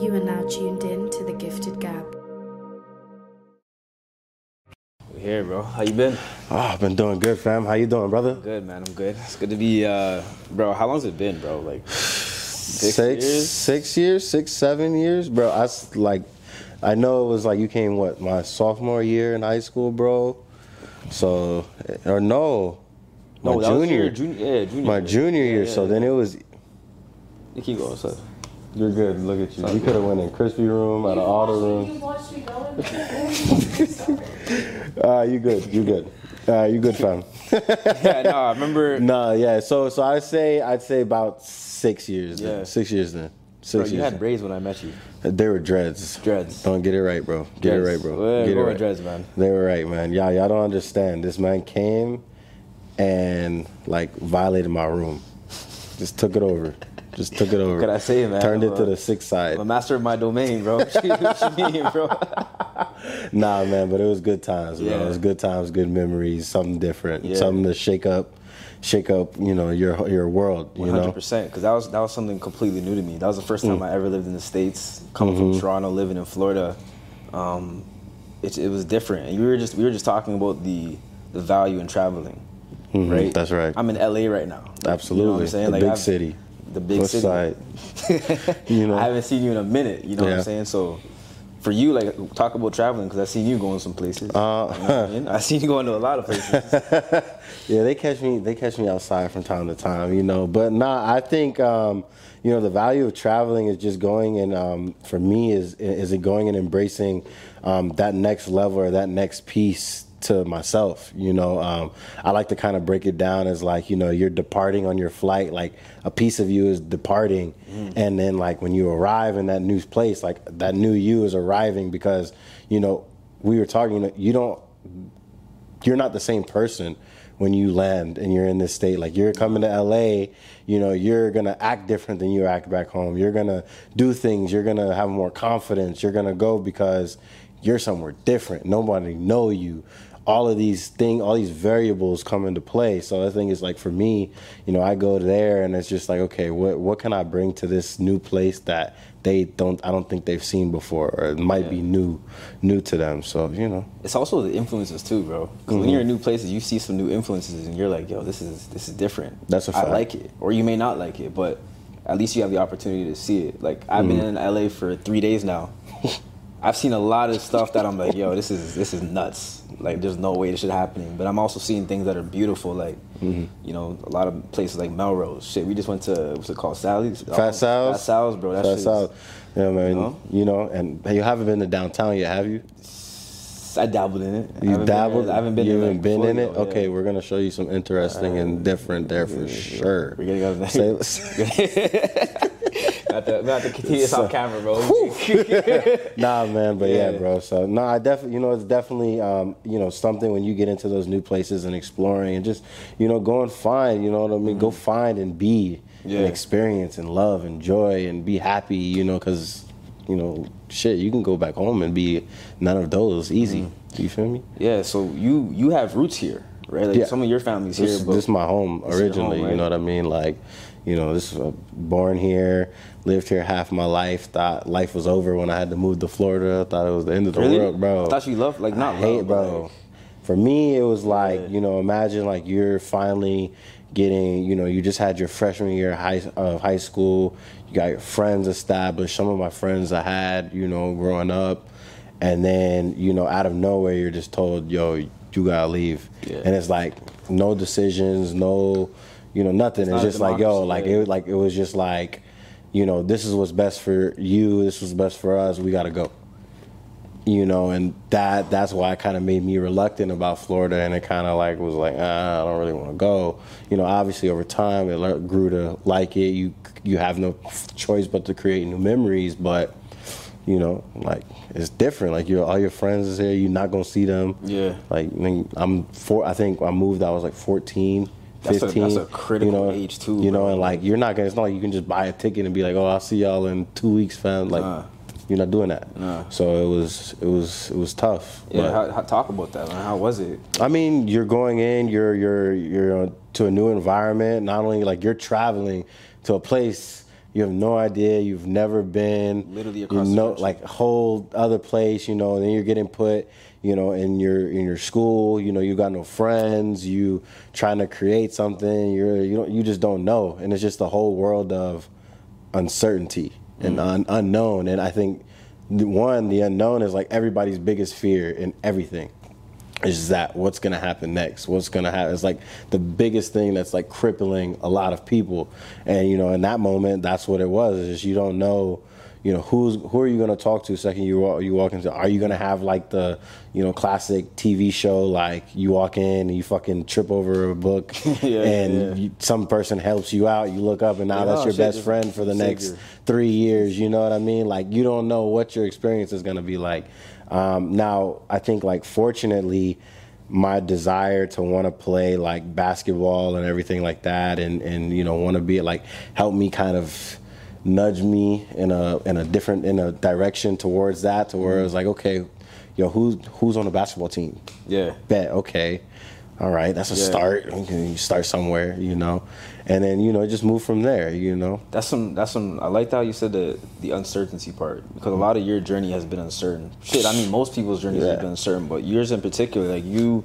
You are now tuned in to the Gifted Gab. We here, bro. How you been? Oh, I've been doing good, fam. How you doing, brother? Good, man. I'm good. It's good to be, uh, bro. How long's it been, bro? Like six, six years? six years, six, seven years, bro. I s- like, I know it was like you came what my sophomore year in high school, bro. So, or no, No, that was junior, junior, yeah, junior. my year. junior Yeah, year. yeah, so yeah. then it was. you keep going. So. You're good. Look at you. You could have went in crispy room, out of auto room. You watched me go in. Uh, you good. You good. Uh, you good, fam. yeah, no, I remember. no, yeah. So, so I say I'd say about six years. Yeah. Then. Six years then. Bro, Six you years. had braids when I met you. They were dreads. Dreads. Don't get it right, bro. Get it right, Dreads. bro. Yeah, get it right. dreads, man. They were right, man. Y'all, y'all don't understand. This man came and like violated my room. Just took it over. Just took it over. What can I say, man? Turned it I'm to a- the sixth side. I'm a master of my domain, bro. what you mean, bro? Nah, man, but it was good times, bro. Yeah. It was good times, good memories, something different, Yeah. something to shake up, shake up, you know, your your world. You One hundred know, percent. Because that was that was something completely new to me. That was the first Mm. time I ever lived in the states. Coming from Mm-hmm. Toronto, living in Florida, um, it, it was different. And we were just we were just talking about the the value in traveling, right? Mm-hmm. that's right. I'm in LA right now. absolutely. You know what I'm saying? The Like, big I've- city. The big West city. side. You know. I haven't seen you in a minute. You know what I'm saying? So. For you, like talk about traveling, because I seen you going some places. Uh, you know I mean? I seen you going to a lot of places. Yeah, they catch me. They catch me outside from time to time, you know. But nah, I think um, you know the value of traveling is just going and um, for me is is it going and embracing um, that next level or that next piece to myself. You know, um, I like to kind of break it down as like you know you're departing on your flight, like a piece of you is departing, and then like when you arrive in that new place, like that new you is arriving because you know we were talking. You, know, you don't you're not the same person when you land and you're in this state. Like you're coming to LA, you know, you're gonna act different than you act back home. You're gonna do things. You're gonna have more confidence. You're gonna go because you're somewhere different. Nobody know you. All of these thing, all these variables come into play. So I think it's like for me, you know, I go there and it's just like, okay, what what can I bring to this new place that they don't I don't think they've seen before or it might be new new to them. So, you know. it's also the influences too, bro. Because when mm-hmm. you're in new places, you see some new influences, and you're like, "Yo, this is this is different." That's a I fact. I like it, or you may not like it, but at least you have the opportunity to see it. Like I've been mm-hmm. in LA for three days now. I've seen a lot of stuff that I'm like, "Yo, this is this is nuts." Like, there's no way this shit happening. But I'm also seeing things that are beautiful, like mm-hmm. you know, a lot of places like Melrose. Shit, we just went to what's it called, Sally's? Fat Sal's. Fat Sal's, bro. That Fat Sal's. Yeah, man. You know? You know, and you haven't been to downtown yet, have you? I dabbled in it. You haven't dabbled. I haven't been. You in haven't been in it. though, Okay, yeah. we're gonna show you some interesting and different there for sure. We're getting up Say- not to, not to continue this off camera, bro. nah, man, but yeah, Yeah. bro. So no, I definitely, you know, it's definitely, um, you know, something when you get into those new places and exploring and just, you know, go and find, you know what I mean? Go find and be Yeah. and experience and love and joy and be happy, you know, because, you know, shit, you can go back home and be none of those easy. Do you feel me? yeah, so you you have roots here, right? Like Yeah. some of your family's This, here, but this is my home This is your originally. home, You know what I mean? Like, you know, this was born here, lived here half my life. Thought life was over when I had to move to Florida. Thought it was the end of the Really? world, bro. I thought you loved like not I hate, love, bro. like, For me, it was like Yeah. you know, imagine like you're finally getting, you know, you just had your freshman year of high, of high school. You got your friends established. Some of my friends I had, you know, growing up, and then you know, out of nowhere, you're just told, "Yo, you gotta leave," Yeah. and it's like no decisions, no, you know, nothing. It's, not just like, yo, like yeah. it, like it was just like, you know, this is what's best for you. This was best for us. We gotta go you know, and that that's why it kind of made me reluctant about Florida, and it kind of like was like ah, I don't really want to go. You know, obviously over time it grew to like it. You you have no choice but to create new memories, but you know, like it's different. Like your all your friends is here, you're not gonna see them. Yeah. Like I'm four. I think I moved. I was like 14. That's a- 15, that's a critical you know, age, too, You know, bro. and like you're not gonna. It's not like you can just buy a ticket and be like, "Oh, I'll see y'all in two weeks, fam." Like, Nah. you're not doing that. Nah. So it was, it was, it was tough. Yeah, how, how, talk about that, man. How was it? I mean, you're going in, you're you're you're to a new environment. Not only like you're traveling to a place You have no idea. You've never been. Literally you across the know, like whole other place. You know, and then you're getting put. You know, in your in your school. You know, you got no friends. You trying to create something. You're you don't you just don't know, and it's just the whole world of uncertainty and Mm. un- unknown. And I think one, the unknown is like everybody's biggest fear in everything. Is that what's gonna happen next? What's gonna happen? It's like the biggest thing that's like crippling a lot of people. And you know, in that moment, that's what it was. Is just you don't know, you know, who's who are you gonna talk to second you walk, you walk into? Are you gonna have like the you know classic TV show like you walk in and you fucking trip over a book Yeah, and yeah. You, some person helps you out. You look up and now Yeah, that's your best friend for the next three years. You know what I mean? Like you don't know what your experience is gonna be like. Um, now I think like fortunately, my desire to want to play like basketball and everything like that, and and you know want to be like help me kind of nudge me in a in a different in a direction towards that to where it was like okay, yo who's who's on the basketball team? Yeah. bet okay all right that's a Yeah. start you start somewhere you know and then you know just move from there you know That's some. That's some. I like how you said the the uncertainty part because a lot of your journey has been uncertain. Shit, I mean most people's journeys Yeah. have been uncertain, but yours in particular, like you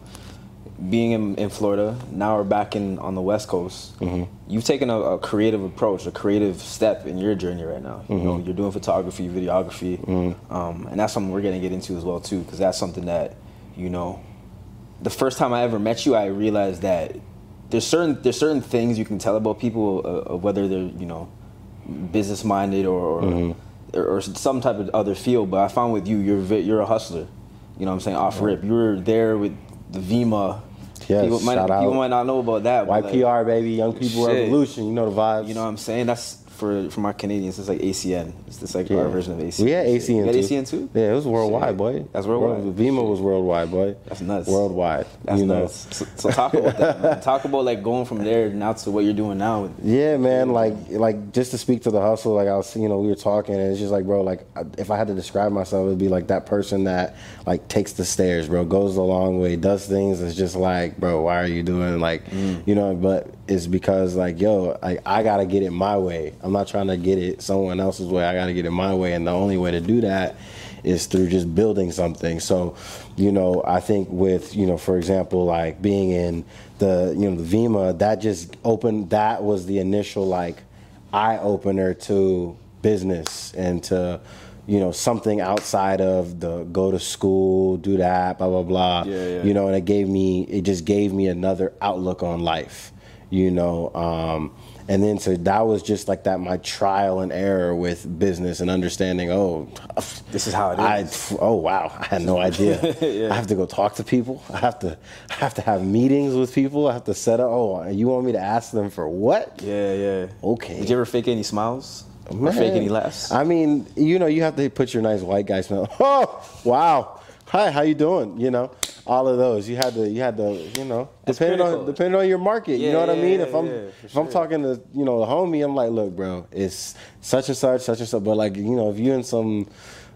being in, in Florida, now we're back in on the West Coast. Mm-hmm. You've taken a, a creative approach, a creative step in your journey right now. You Mm-hmm. know, you're doing photography, videography, um, and that's something we're gonna get into as well too, because that's something that you know. The first time I ever met you, I realized that there's certain there's certain things you can tell about people uh, whether they're you know business minded or or, Mm-hmm. or or some type of other field. But I found with you, you're you're a hustler. You know what I'm saying? Off rip, you were there with the Vemma. Yes, people might, shout people out. might not know about that. but, like, YPR baby Young People Shit. Revolution you know the vibes you know what I'm saying? That's for for my Canadians. It's like ACN. It's just like Yeah. our version of ACN. We had ACN You had too. ACN too? Yeah, it was worldwide, Shit. boy. That's worldwide. World- Vemma was worldwide, boy. That's nuts. Worldwide. That's you know. nuts. So, so talk about that. Man. Talk about like going from there now to what you're doing now. Yeah, man. Like, like just to speak to the hustle. Like I was, you know, we were talking, and it's just like, bro. Like, if I had to describe myself, it'd be like that person that like takes the stairs, bro. Goes a long way, does things. It's just like, bro, why are you doing like, mm. you know? But it's because like, yo, I, I gotta get it my way. I'm not trying to get it someone else's way. I gotta get it my way, and the only way to do that is through just building something. So, you know, I think with, you know, for example, like being in the, you know, the Vemma, that just opened, that was the initial like eye opener to business and to, you know, something outside of the go to school, do that, blah, blah, blah. Yeah, yeah. You know, and it gave me, it just gave me another outlook on life, you know. Um, and then so that was just like that my trial and error with business and understanding. Oh, This is how it is I oh wow, I had no idea. Yeah. I have to go talk to people. I have to I have to have meetings with people. I have to set up. Oh, you want me to ask them for what? Yeah, yeah. Okay. Did you ever fake any smiles? Or fake any laughs? I mean, you know, you have to put your nice white guy smile Oh, wow. Hi, how you doing? You know, all of those. You had to, you had to, you know, That's depending critical. on depending on your market. you know what I mean? yeah, if I'm yeah, if for I'm talking to you know the homie, I'm like, look, bro, it's such and such, such and such. But like, you know, if you're in some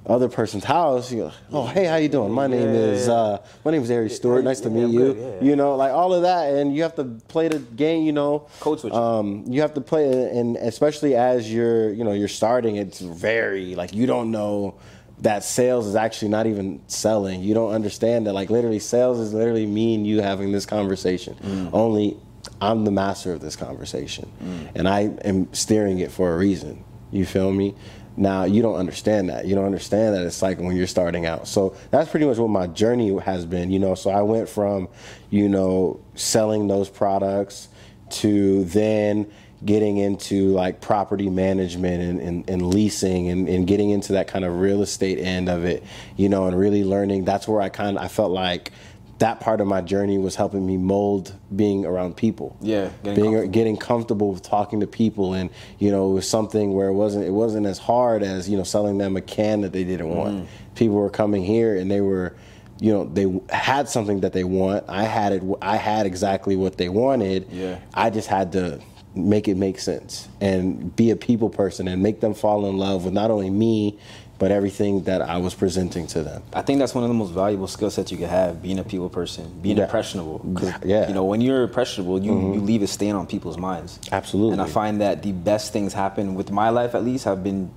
other person's house, you go, oh, hey, how you doing? My name Yeah, is yeah. uh, my name is Ari Stewart. Nice to meet you. yeah. You know, like all of that, and you have to play the game. You know, Code switching. um, you have to play, and especially as you're, you know, you're starting, it's very like you don't know that sales is actually not even selling. You don't understand that, like literally, sales is literally me and you having this conversation. Mm. Only I'm the master of this conversation, and I am steering it for a reason. You feel me? Now you don't understand that. You don't understand that it's like when you're starting out. So that's pretty much what my journey has been. You know, so I went from, you know, selling those products to then getting into like property management and, and, and leasing and, and getting into that kind of real estate end of it, you know, and really learning. That's where I kind of I felt like that part of my journey was helping me mold being around people. Yeah, getting being comfortable. getting comfortable with talking to people, and you know, it was something where it wasn't it wasn't as hard as you know selling them a can that they didn't want. Mm-hmm. People were coming here and they were you know they had something that they want i had it i had exactly what they wanted Yeah. i just had to make it make sense and be a people person and make them fall in love with not only me but everything that I was presenting to them. I think that's one of the most valuable skill sets you can have, being a people person, being Yeah. impressionable. Yeah. Mm-hmm. You know, when you're impressionable, you, you leave a stain on people's minds. Absolutely. And I find that the best things happen with my life, at least, have been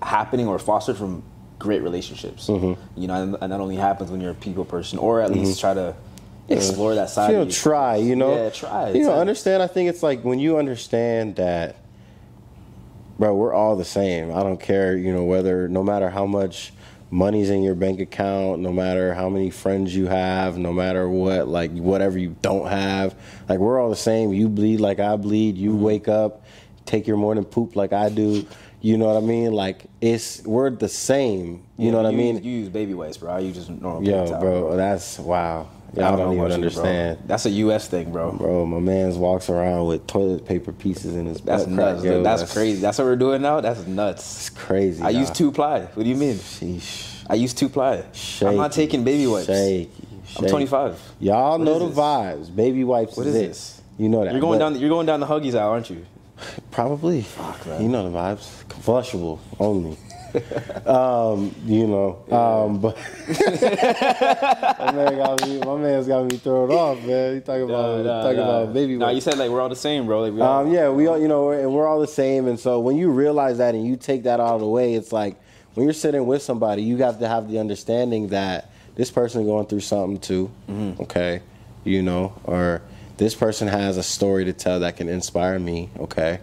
happening or fostered from great relationships. Mm-hmm. You know, and, and that only happens when you're a people person, or at least try to explore that side. you you. try, you know. Yeah, try. You know, understand. I think it's like when you understand that, bro, we're all the same. I don't care, you know, whether no matter how much money's in your bank account, no matter how many friends you have, no matter what, like whatever you don't have, like we're all the same. You bleed like I bleed. You Mm-hmm. wake up, take your morning poop like I do. You know what I mean? Like it's we're the same. You Yeah, know what I mean? use- You use baby wipes, bro. I use just normal Yo, towel, bro, that's wow. I Y'all know don't even you, bro. understand. That's a U.S. thing, bro. Bro, my man's walks around with toilet paper pieces in his That's nuts. yo. dude. That's, crazy. That's what we're doing now. That's nuts. It's crazy. I use two ply. What do you mean? Sheesh. I use two ply. I'm not taking baby wipes. Shaky, I'm 25. Y'all What know the this? vibes. Baby wipes What is, is this? You know that. You're going but down. You're going down the Huggies aisle, aren't you? Probably. man. You know the vibes. Flushable only. um, you know. Um, but my man got me. My man's got me thrown off, man. You talking about talking about baby Nah, you said like we're all the same, bro. Like we all, Um, yeah, we all, you know, we're, we're all the same, and so when you realize that and you take that out of the way, it's like when you're sitting with somebody, you have to have the understanding that this person going through something too, Mm-hmm. okay, you know, or this person has a story to tell that can inspire me, okay,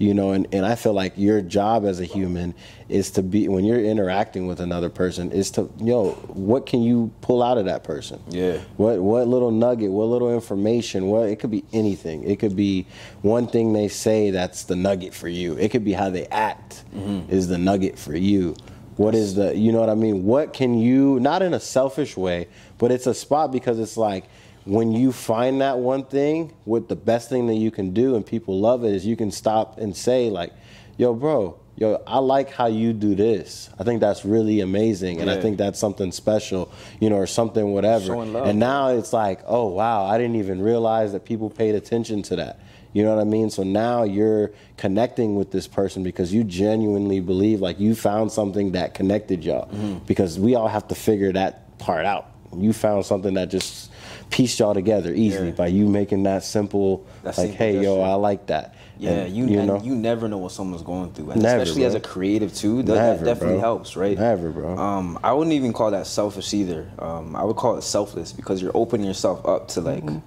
you know, and, and I feel like your job as a human is to be when you're interacting with another person is to, you know, what can you pull out of that person? Yeah. What what little nugget, what little information, what it could be anything. It could be one thing they say that's the nugget for you. It could be how they act Mm-hmm. is the nugget for you. What is the you know what I mean? What can you not in a selfish way, but it's a spot because it's like when you find that one thing, what the best thing that you can do and people love it is you can stop and say like, "Yo, bro, yo, I like how you do this. I think that's really amazing, and I think that's something special, you know, or something whatever." And now it's like, oh wow, I didn't even realize that people paid attention to that. You know what I mean? So now you're connecting with this person because you genuinely believe like you found something that connected y'all. Mm-hmm. Because we all have to figure that part out. You found something that just pieced y'all together easily Yeah. by you making that simple That like, simple hey yo. I like that. Yeah, And, you you and know you never know what someone's going through, and Never, especially as a creative too. That, Never, that definitely bro. helps, right? Never, bro. Um, I wouldn't even call that selfish either. Um, I would call it selfless because you're opening yourself up to like Mm-hmm.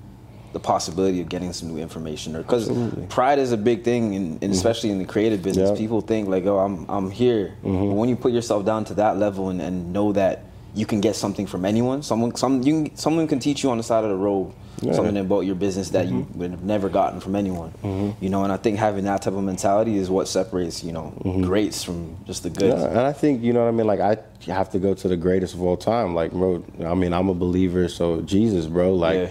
the possibility of getting some new information, or because pride is a big thing, and, and especially in the creative business, Mm-hmm. People think like, "Oh, I'm I'm here." But when you put yourself down to that level and, and know that you can get something from anyone, someone some you can, someone can teach you on the side of the road Yeah. something about your business that you mm-hmm. would have never gotten from anyone. Mm-hmm. You know, and I think having that type of mentality is what separates you know mm-hmm. greats from just the good. Yeah, and I think you know what I mean. Like I have to go to the greatest of all time. Like, bro, I mean, I'm a believer, so Jesus, bro. Like, Yeah.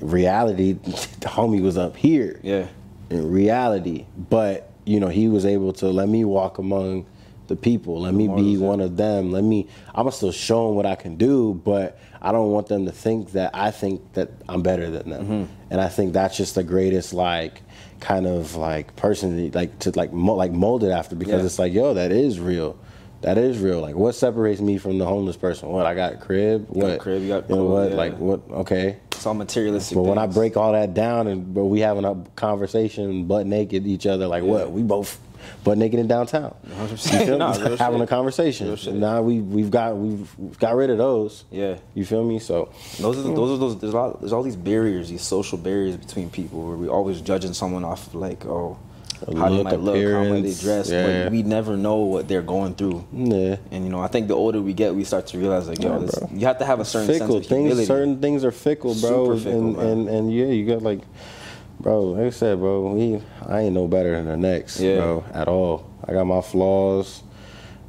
reality, the homie was up here. Yeah. In reality, but you know, he was able to let me walk among the people. Let me be one of them. Let me. I'm still showing what I can do, but I don't want them to think that I think that I'm better than them. Mm-hmm. And I think that's just the greatest like kind of like person like to like mo- like mold it after because Yeah. it's like yo that is real. That is real. Like, what separates me from the homeless person? What I got crib. got a What crib, you got know what? clothes, Like what? Okay. It's all materialistic. But when I break all that down and but we having a conversation butt naked each other like what? We both butt naked in downtown. You feel? Nah, having shit. a conversation. Now we we've got we've, we've got rid of those. Yeah. You feel me? So Those are the, those are those. There's a lot. There's all these barriers, these social barriers between people, where we always judging someone off of like, oh, how they look, might look, how might they dress, yeah. but we never know what they're going through. yeah. And you know, I think the older we get, we start to realize like, yo, Yeah, this, you have to have a certain fickle sense of humility. things certain things are fickle bro Super fickle, and, man. and and yeah you got like bro like i said bro we i ain't no better than the next Yeah. bro at all i got my flaws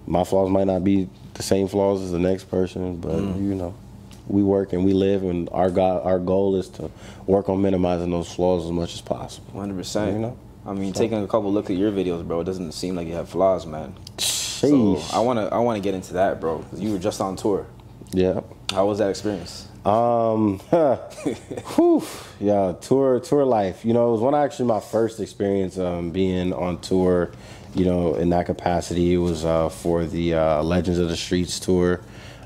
my flaws might not be the same flaws as the next person but Mm. you know we work and we live and our god our goal is to work on minimizing those flaws as much as possible One hundred percent. You know? I mean, taking a couple look at your videos, bro, it doesn't seem like you have flaws, man. So I wanna, I wanna get into that, bro. you were just on tour. Yeah. How was that experience? Um, whew, yeah, tour tour life. You know, it was one actually my first experience um, being on tour. You know, in that capacity, it was uh, for the uh, Legends of the Streetz tour.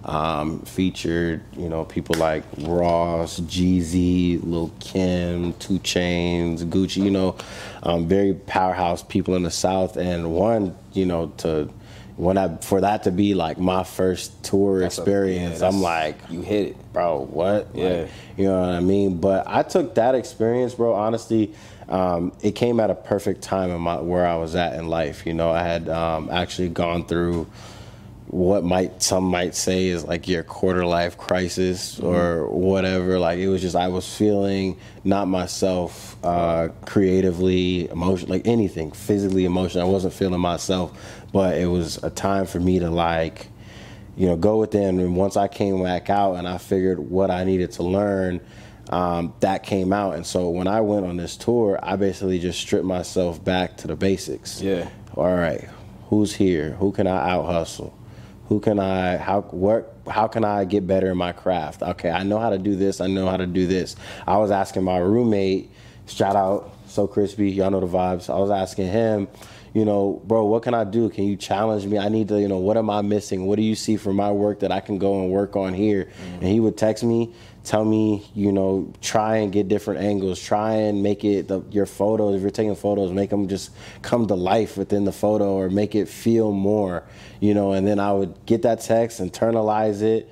Um, featured, you know, people like Ross, Jeezy, Lil Kim, 2 Chainz, Gucci. You know, um, very powerhouse people in the South, and one, you know, to when I for that to be like my first tour That's experience, yeah, I'm like, you hit it. bro, what? Yeah. Like, you know what I mean? But I took that experience, bro. Honestly, um, it came at a perfect time in my where I was at in life. You know, I had um, actually gone through what might some might say is like your quarter life crisis or whatever. Like it was just I was feeling not myself uh, creatively, emotion, like anything, physically, emotionally. I wasn't feeling myself, but it was a time for me to like you know, go within. And once I came back out and I figured what I needed to learn, um, that came out. And so when I went on this tour, I basically just stripped myself back to the basics. Yeah. All right, who's here? Who can I out hustle? Who can I how what how can I get better in my craft? Okay, I know how to do this. I know how to do this. I was asking my roommate, shout out so crispy, y'all know the vibes. I was asking him, you know, bro, what can I do? Can you challenge me? I need to, you know, what am I missing? What do you see from my work that I can go and work on here? Mm-hmm. And he would text me, tell me, you know, try and get different angles, try and make it the, your photos. If you're taking photos, make them just come to life within the photo or make it feel more, you know. And then I would get that text, internalize it,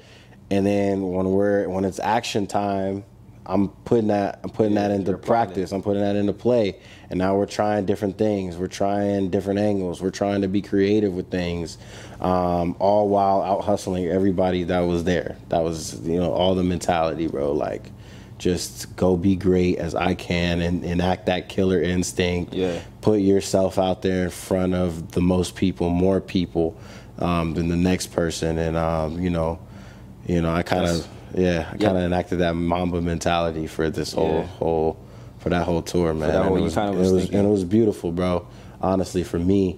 and then when we're when it's action time, I'm putting that I'm putting that into practice. I'm putting that into play. And now we're trying different things. We're trying different angles. We're trying to be creative with things, um, all while out hustling everybody that was there. That was you know all the mentality, bro. Like, just go be great as I can and enact that killer instinct. Yeah. Put yourself out there in front of the most people, more people um, than the next person, and um, you know, you know, I kind of yeah, I kind of enacted that Mamba mentality for this whole Yeah. whole for that whole tour, man. that And whole- it was, it was was and it was beautiful, bro. Honestly, for me,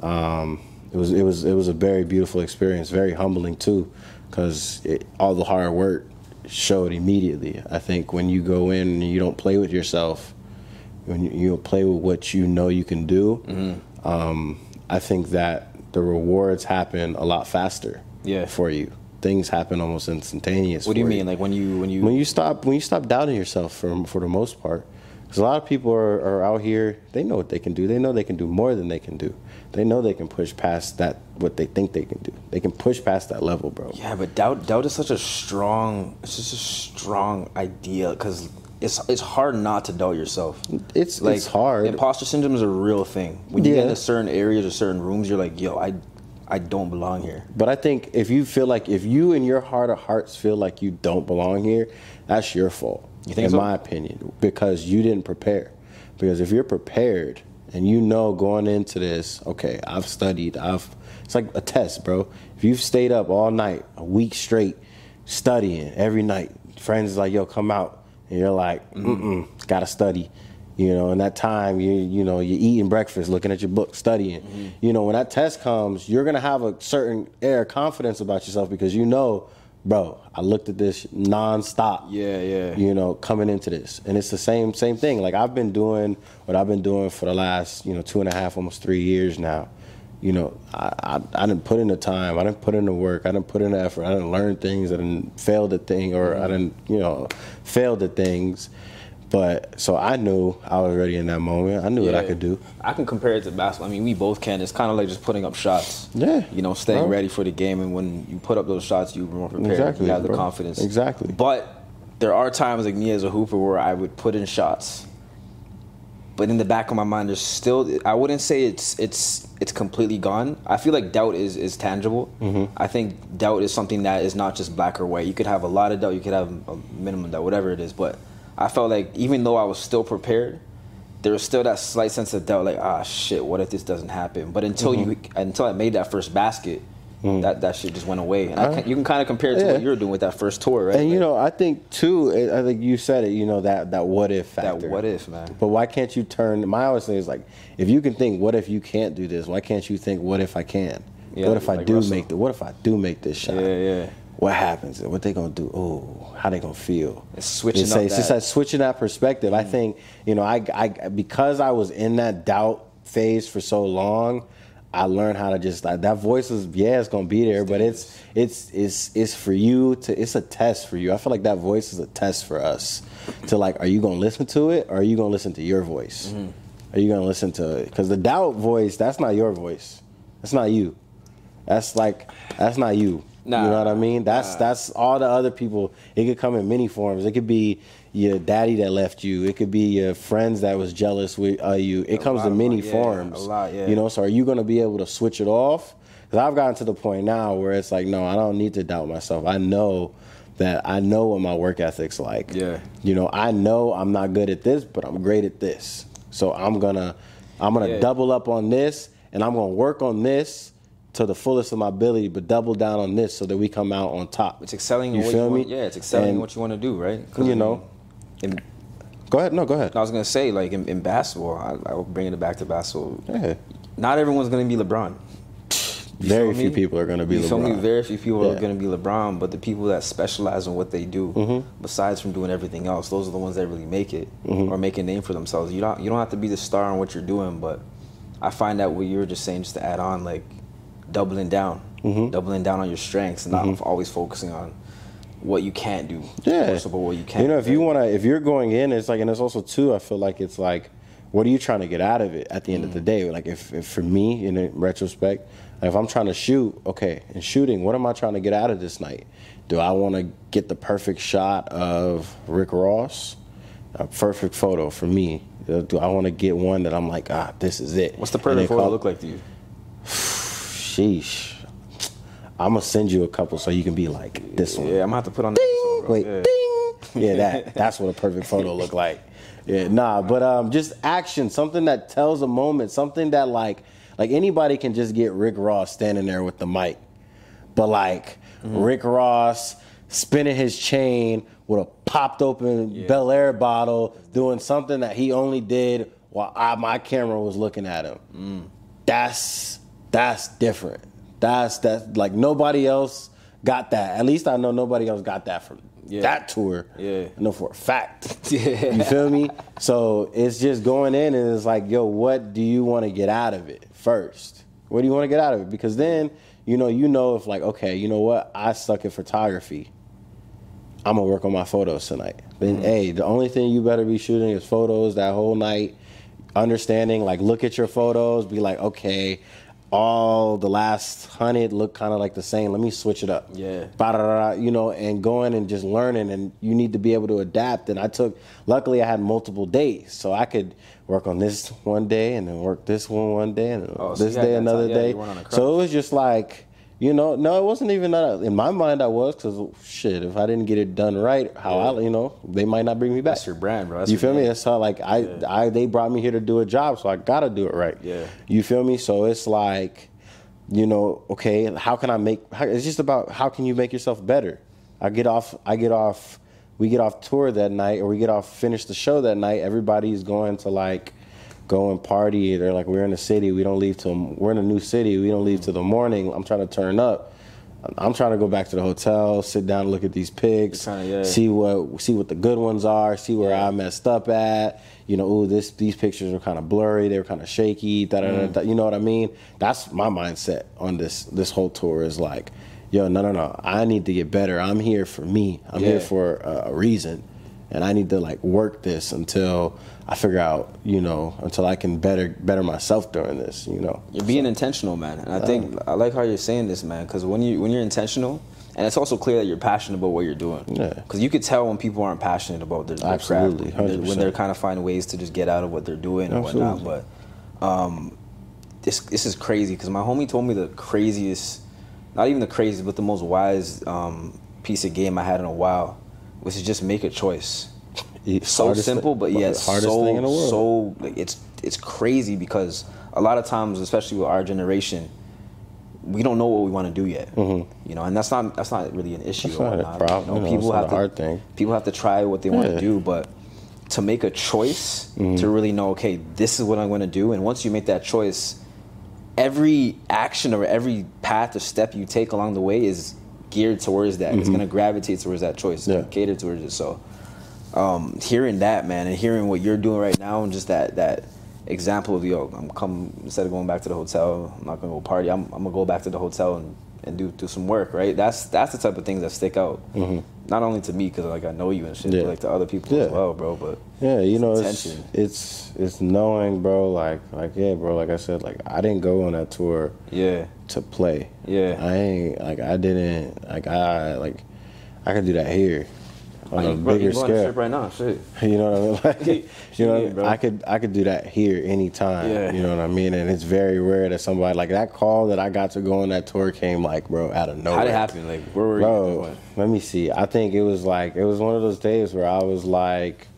um, it was it was it was a very beautiful experience, very humbling too, because all the hard work showed immediately. I think when you go in and you don't play with yourself, when you, you play with what you know you can do, Mm-hmm. um, I think that the rewards happen a lot faster. Yeah. for you, things happen almost instantaneous. What do you mean? Like when you when you when you stop when you stop doubting yourself for for the most part because a lot of people are, are out here they know what they can do they know they can do more than they can do they know they can push past that what they think they can do they can push past that level bro Yeah, but doubt doubt is such a strong it's just a strong idea because it's it's hard not to doubt yourself. it's it's hard Imposter syndrome is a real thing. When you get Yeah. into certain areas or certain rooms, you're like, yo, I I don't belong here. but i think if you feel like if you in your heart of hearts feel like you don't belong here that's your fault You think in so? my opinion because you didn't prepare because if you're prepared and you know going into this okay i've studied i've it's like a test bro. If you've stayed up all night a week straight studying every night friends is like yo come out. And you're like mm-mm gotta study. You know in that time you you know you're eating breakfast looking at your book studying. Mm-hmm. you know when that test comes you're gonna have a certain air of confidence about yourself because you know bro i looked at this nonstop Yeah, yeah. you know coming into this. And it's the same same thing. Like i've been doing what i've been doing for the last you know two and a half almost three years now. You know i i, I didn't put in the time. I didn't put in the work. I didn't put in the effort. I didn't learn things. I didn't fail the thing or i didn't you know failed the things but so i knew i was ready in that moment i knew what i could do I can compare it to basketball. I mean, we both can. It's kind of like just putting up shots. Yeah, You know, staying bro. ready for the game, and when you put up those shots, you're more prepared. Exactly, You have the confidence. Exactly. But there are times, like me as a hooper, where I would put in shots, but in the back of my mind, there's still. I wouldn't say it's it's it's completely gone. I feel like doubt is is tangible. Mm-hmm. I think doubt is something that is not just black or white. You could have a lot of doubt. You could have a minimum doubt, whatever it is. But I felt like even though I was still prepared, there was still that slight sense of doubt, like ah shit, what if this doesn't happen? But until you Mm-hmm. until I made that first basket, that that shit just went away. And I you can kind of compare it to Yeah. what you were doing with that first tour, right? and you know i think too i think you said it you know that that what if factor. that what if, man? But why can't you turn? My always thing is like, if you can think, what if you can't do this? Why can't you think, what if I can? Yeah, what if I do Russell. make the? What if I do make this shot? Yeah, yeah. What happens? What they gonna do? Oh, how they gonna feel? It's switching It's, up it's just that- that switching that perspective. I think you know, I, I because I was in that doubt phase for so long, I learned how to just like, that voice is yeah, it's gonna be there, but it's it's it's it's for you to it's a test for you. I feel like that voice is a test for us to like, are you gonna listen to it or are you gonna listen to your voice? Mm-hmm. Are you gonna listen to it? Because the doubt voice, that's not your voice. That's not you. That's like that's not you. Nah. you know what I mean? That's Nah. that's all the other people. It could come in many forms. It could be your daddy that left you. It could be your friends that was jealous with uh, you. It comes in many yeah, forms. a lot, yeah. You know, so are you gonna be able to switch it off? Because I've gotten to the point now where it's like, no, I don't need to doubt myself. I know that I know what my work ethic's like. Yeah. You know, I know I'm not good at this, but I'm great at this. So I'm gonna I'm gonna Yeah. double up on this and I'm gonna work on this to the fullest of my ability, but double down on this so that we come out on top. It's excelling You in what feel you me? want. Yeah, it's excelling in And- what you want to do, right? You know. in, Go ahead, no, go ahead. I was gonna say, like in, in basketball, I, I will bring it back to basketball. Yeah. Not everyone's gonna be LeBron. You Very few me? people are gonna be you feel me? LeBron. Very few people are gonna be LeBron, but the people that specialize in what they do, Mm-hmm. besides from doing everything else, those are the ones that really make it Mm-hmm. or make a name for themselves. You don't you don't have to be the star in what you're doing, but I find that what you were just saying, just to add on, like doubling down, Mm-hmm. doubling down on your strengths, and not always focusing on what you can't do. Yeah. but what you can. You know, if you want to, if you're going in, it's like, and it's also too. I feel like it's like, what are you trying to get out of it at the end of the day? Like, if, if for me, in retrospect, if I'm trying to shoot, okay, in shooting, what am I trying to get out of this night? Do I want to get the perfect shot of Rick Ross? A perfect photo for me. Do I want to get one that I'm like, ah, this is it? What's the perfect photo call- look like to you? Sheesh. I'm gonna send you a couple so you can be like this one. Yeah, I'm gonna have to put on. the episode. Wait, Yeah. ding. Yeah, that that's what a perfect photo look like. Yeah, nah, but um, just action, something that tells a moment, something that like like anybody can just get Rick Ross standing there with the mic, but like Mm-hmm. Rick Ross spinning his chain with a popped open Belaire bottle, doing something that he only did while I, my camera was looking at him. Mm. That's that's different. That's that like nobody else got that. At least I know nobody else got that from Yeah. that tour. Yeah. I know for a fact. Yeah. You feel me? So it's just going in and it's like, yo, what do you want to get out of it first? What do you want to get out of it? Because then, you know, you know if like, okay, you know what, I suck at photography. I'm gonna work on my photos tonight. Then mm-hmm. hey, the only thing you better be shooting is photos that whole night. Understanding, like look at your photos, be like, okay, all the last hundred look kind of like the same. Let me switch it up. Yeah. You know, and going and just learning, and you need to be able to adapt. And I took, luckily, I had multiple days, so I could work on this one day, and then work this one one day, and Oh, this had day another time- yeah, day. you weren't on a crutch. So it was just like, you know, no, it wasn't even that. In my mind, I was because shit, if I didn't get it done right, how I, you know, they might not bring me back. That's your brand, bro. That's you feel me? That's how like I, I, they brought me here to do a job, so I gotta do it right. Yeah. You feel me? So it's like, you know, okay, how can I make? How, it's just about how can you make yourself better. I get off. I get off. We get off tour that night, or we get off finish the show that night. Everybody's going to like go and party. They're like, we're in the city. We don't leave till we're in a new city. We don't leave till the morning. I'm trying to turn up. I'm trying to go back to the hotel, sit down, look at these pics, to, yeah. see what see what the good ones are, see where I messed up at. You know, ooh, this these pictures are kind of blurry, they were kind of shaky. Da, da, da, mm. da, you know what I mean? That's my mindset on this this whole tour is like, yo, no, no, no, I need to get better. I'm here for me. I'm Yeah. here for a, a reason, and I need to like work this until I figure out, you know, until I can better better myself during this. You know, You're being intentional, man, and I think I like how you're saying this, man, because when you when you're intentional, and it's also clear that you're passionate about what you're doing. Yeah. Because you could tell when people aren't passionate about their, their Absolutely, craft, when they're, when they're kind of finding ways to just get out of what they're doing and whatnot. But um, this this is crazy because my homie told me the craziest, not even the craziest, but the most wise um, piece of game I had in a while, was to just make a choice It's so simple, thing- but the yet hardest so thing in the world. so like, it's it's crazy because a lot of times, especially with our generation, we don't know what we want to do yet. You know, and that's not that's not really an issue. Mm-hmm. That's not a problem, you know, people it's have a to hard thing. people have to try what they want Yeah. to do, but to make a choice Mm-hmm. to really know, okay, this is what I'm going to do, and once you make that choice, every action or every path or step you take along the way is geared towards that. It's gonna gravitate towards that choice. Mm-hmm. Yeah. cater towards it. So, um, hearing that, man, and hearing what you're doing right now, and just that that example of yo, I'm come instead of going back to the hotel, I'm not gonna go party. I'm, I'm gonna go back to the hotel and, and do do some work. Right. That's that's the type of things that stick out. Not only to me because like I know you and shit, Mm-hmm. Yeah. but like to other people as well, bro. But Yeah, you know, it's, Attention. it's it's knowing, bro. Like like yeah, bro. Like I said, like I didn't go on that tour yeah, to play. Yeah. I ain't like I didn't like I like I could do that here on a bro, bigger can go on a scale. right now. Shit. You know what I mean? Like, you know, I bro. Could I could do that here anytime. Yeah. You know what I mean? And it's very rare that somebody like that call that I got to go on that tour came like, bro, out of nowhere. How did it happen? Like, where were you? Bro, let me see. I think it was like it was one of those days where I was like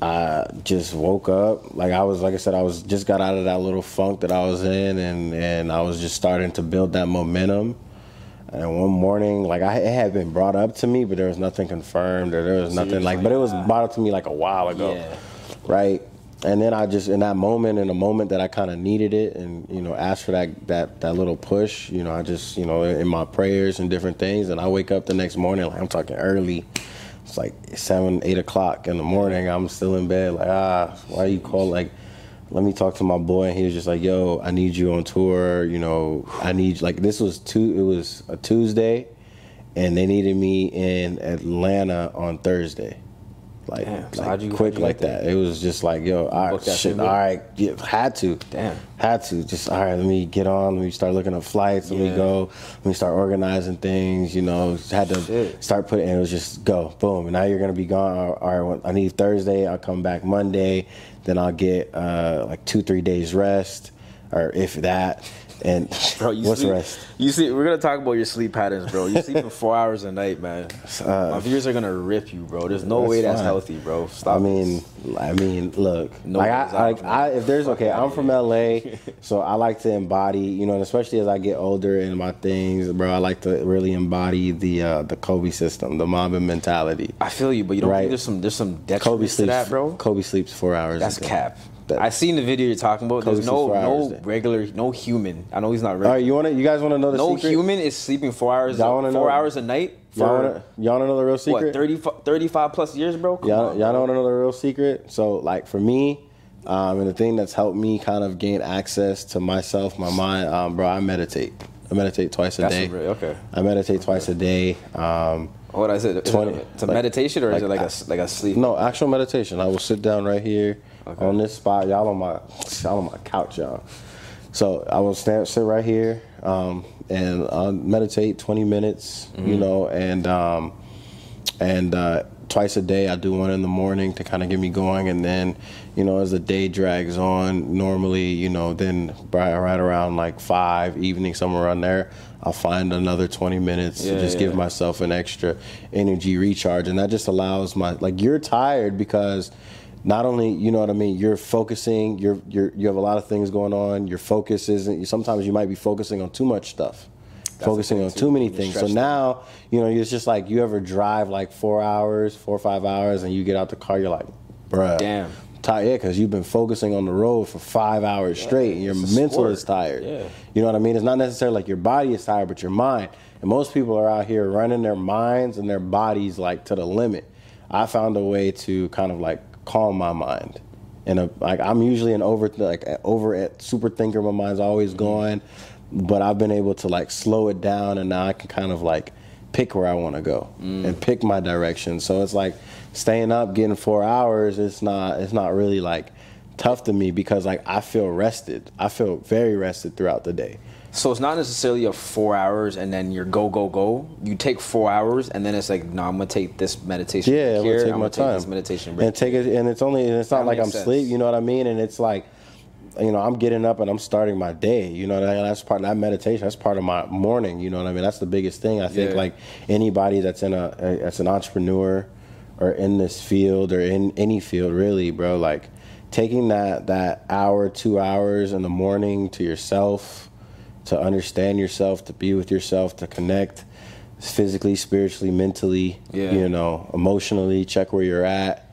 I just woke up. Like I was like I said, I was just got out of that little funk that I was in and and I was just starting to build that momentum. And one morning, like I it had been brought up to me, but there was nothing confirmed or there was So nothing like, like, but it was brought up to me like a while ago. Yeah. Right? And then I just in that moment, in a moment that I kind of needed it, and you know, asked for that that that little push. You know, I just you know in my prayers and different things, and I wake up the next morning, like I'm talking early. It's like seven, eight o'clock in the morning. I'm still in bed. Like ah, why you call? Like, let me talk to my boy. And he was just like, yo, I need you on tour. You know, I need like this was two. It was a Tuesday, and they needed me in Atlanta on Thursday. Like, Damn, so like quick like that. It was just like, yo, all right, shit, all right, yeah, had to. Damn. Had to. Just, all right, let me get on, let me start looking at flights, let me go, let me start organizing things, you know, had to Shit. start putting, and it was just go, boom, and now you're going to be gone. All right, all right, I need Thursday, I'll come back Monday, then I'll get uh, like two, three days rest, or if that. And Bro, you what's sleep, rest? You see, we're gonna talk about your sleep patterns, bro. You're sleeping four hours a night, man. My viewers are gonna rip you, bro. There's no Uh, way that's fine. healthy, bro. Stop. I mean, I mean, look, No like I, like I, if there's okay, I'm from LA, so I like to embody, you know, and especially as I get older in my things, bro. I like to really embody the uh, the Kobe system, the Mamba mentality. I feel you, but you don't Right. think there's some there's some Kobe sleeps, that, bro. Kobe sleeps four hours. That's a day. cap. I seen the video you're talking about. There's no four hours a no regular, no human. I know he's not All right, you want to? You guys want to know the secret? no secret? human is sleeping four hours, Y'all four know- hours a night for Y'all want to? Want to know the real what secret? 30, 35 plus years, bro. Come Y'all, on, y'all bro. know another real secret? So, like for me, um, and the thing that's helped me kind of gain access to myself, my mind, um, bro, I meditate. I meditate twice a That's day. some real- okay. I meditate twice a day. Um, What is it? Is 20, it it's a like- meditation or is it like like a like a sleep? no, actual meditation. I will sit down right here Okay. on this spot. Y'all on my, y'all on my couch, y'all. So I will stand, sit right here, um, and I'll meditate 20 minutes, you Mm-hmm. know, and um, and uh, twice a day I do one in the morning to kind of get me going, and then you know as the day drags on, normally you know then right, right around like five evening somewhere around there, I'll find another 20 minutes Yeah, to just give myself an extra energy recharge, and that just allows my like you're tired because not only you know what I mean, you're focusing, you're you're you have a lot of things going on. Your focus isn't. Sometimes you might be focusing on too much stuff, focusing on too too. many things. So now you know it's just like you ever drive like four hours, four or five hours, and you get out the car, you're like, bruh, Damn. tired, yeah, because you've been focusing on the road for five hours straight, and your mental sport. is tired. Yeah. You know what I mean? It's not necessarily like your body is tired, but your mind. And most people are out here running their minds and their bodies like to the limit. I found a way to kind of like calm my mind. And a, like I'm usually an over like over at super thinker. My mind's always mm-hmm. going, but I've been able to like slow it down, and now I can kind of like pick where I want to go mm. and pick my direction. So it's like staying up, getting four hours. It's not it's not really like tough to me because like I feel rested. I feel very rested throughout the day. So it's not necessarily a four hours and then you're go go go. You take four hours and then it's like, no, I'm gonna take this meditation Yeah, break I'm gonna take I'm my gonna take this meditation break. and take it. And it's only and it's not That like I'm sense. asleep. You know what I mean? And it's like, you know, I'm getting up and I'm starting my day. You know, that- that's part of that meditation. That's part of my morning. You know what I mean? That's the biggest thing. I think Yeah. like anybody that's in a that's an entrepreneur or in this field or in any field really, bro. Like taking that that hour, two hours in the morning to yourself, to understand yourself, to be with yourself, to connect physically, spiritually, mentally, Yeah. you know, emotionally, check where you're at,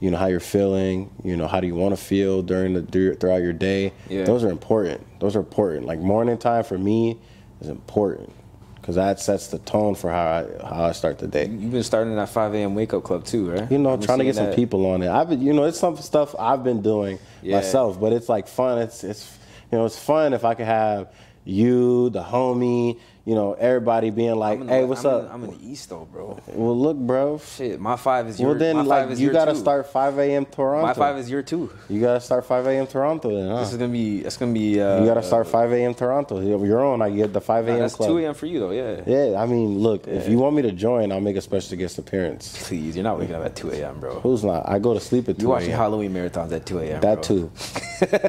you know, how you're feeling, you know, how do you want to feel during the throughout your day. Yeah. Those are important. Those are important. Like morning time for me is important because that sets the tone for how I how I start the day. You've been starting that 5 a.m. wake up club too, right? You know, trying to get seeing some people on it. I've been, you know, it's some stuff I've been doing Yeah. myself, but it's like fun. It's it's you know, it's fun if I could have you, the homie, you know, everybody being like, the- "Hey, what's I'm up?" In, I'm in the east though, bro. well, look, bro. Shit, my five is your. Well, then like five is you gotta two. start 5 a.m. Toronto. My five is your two. you gotta start 5 a.m. Toronto. Then, huh? This is gonna be. It's gonna be. Uh, you gotta start 5 a.m. Toronto. You're on. I get the 5 Nah, a.m. that's club. 2 a.m. for you though. Yeah. Yeah, I mean, look, if you want me to join, I'll make a special guest appearance. Please, you're not waking up at 2 a.m., bro. Who's not? I go to sleep at 2 You watching. Halloween marathons at 2 a.m. That bro. too.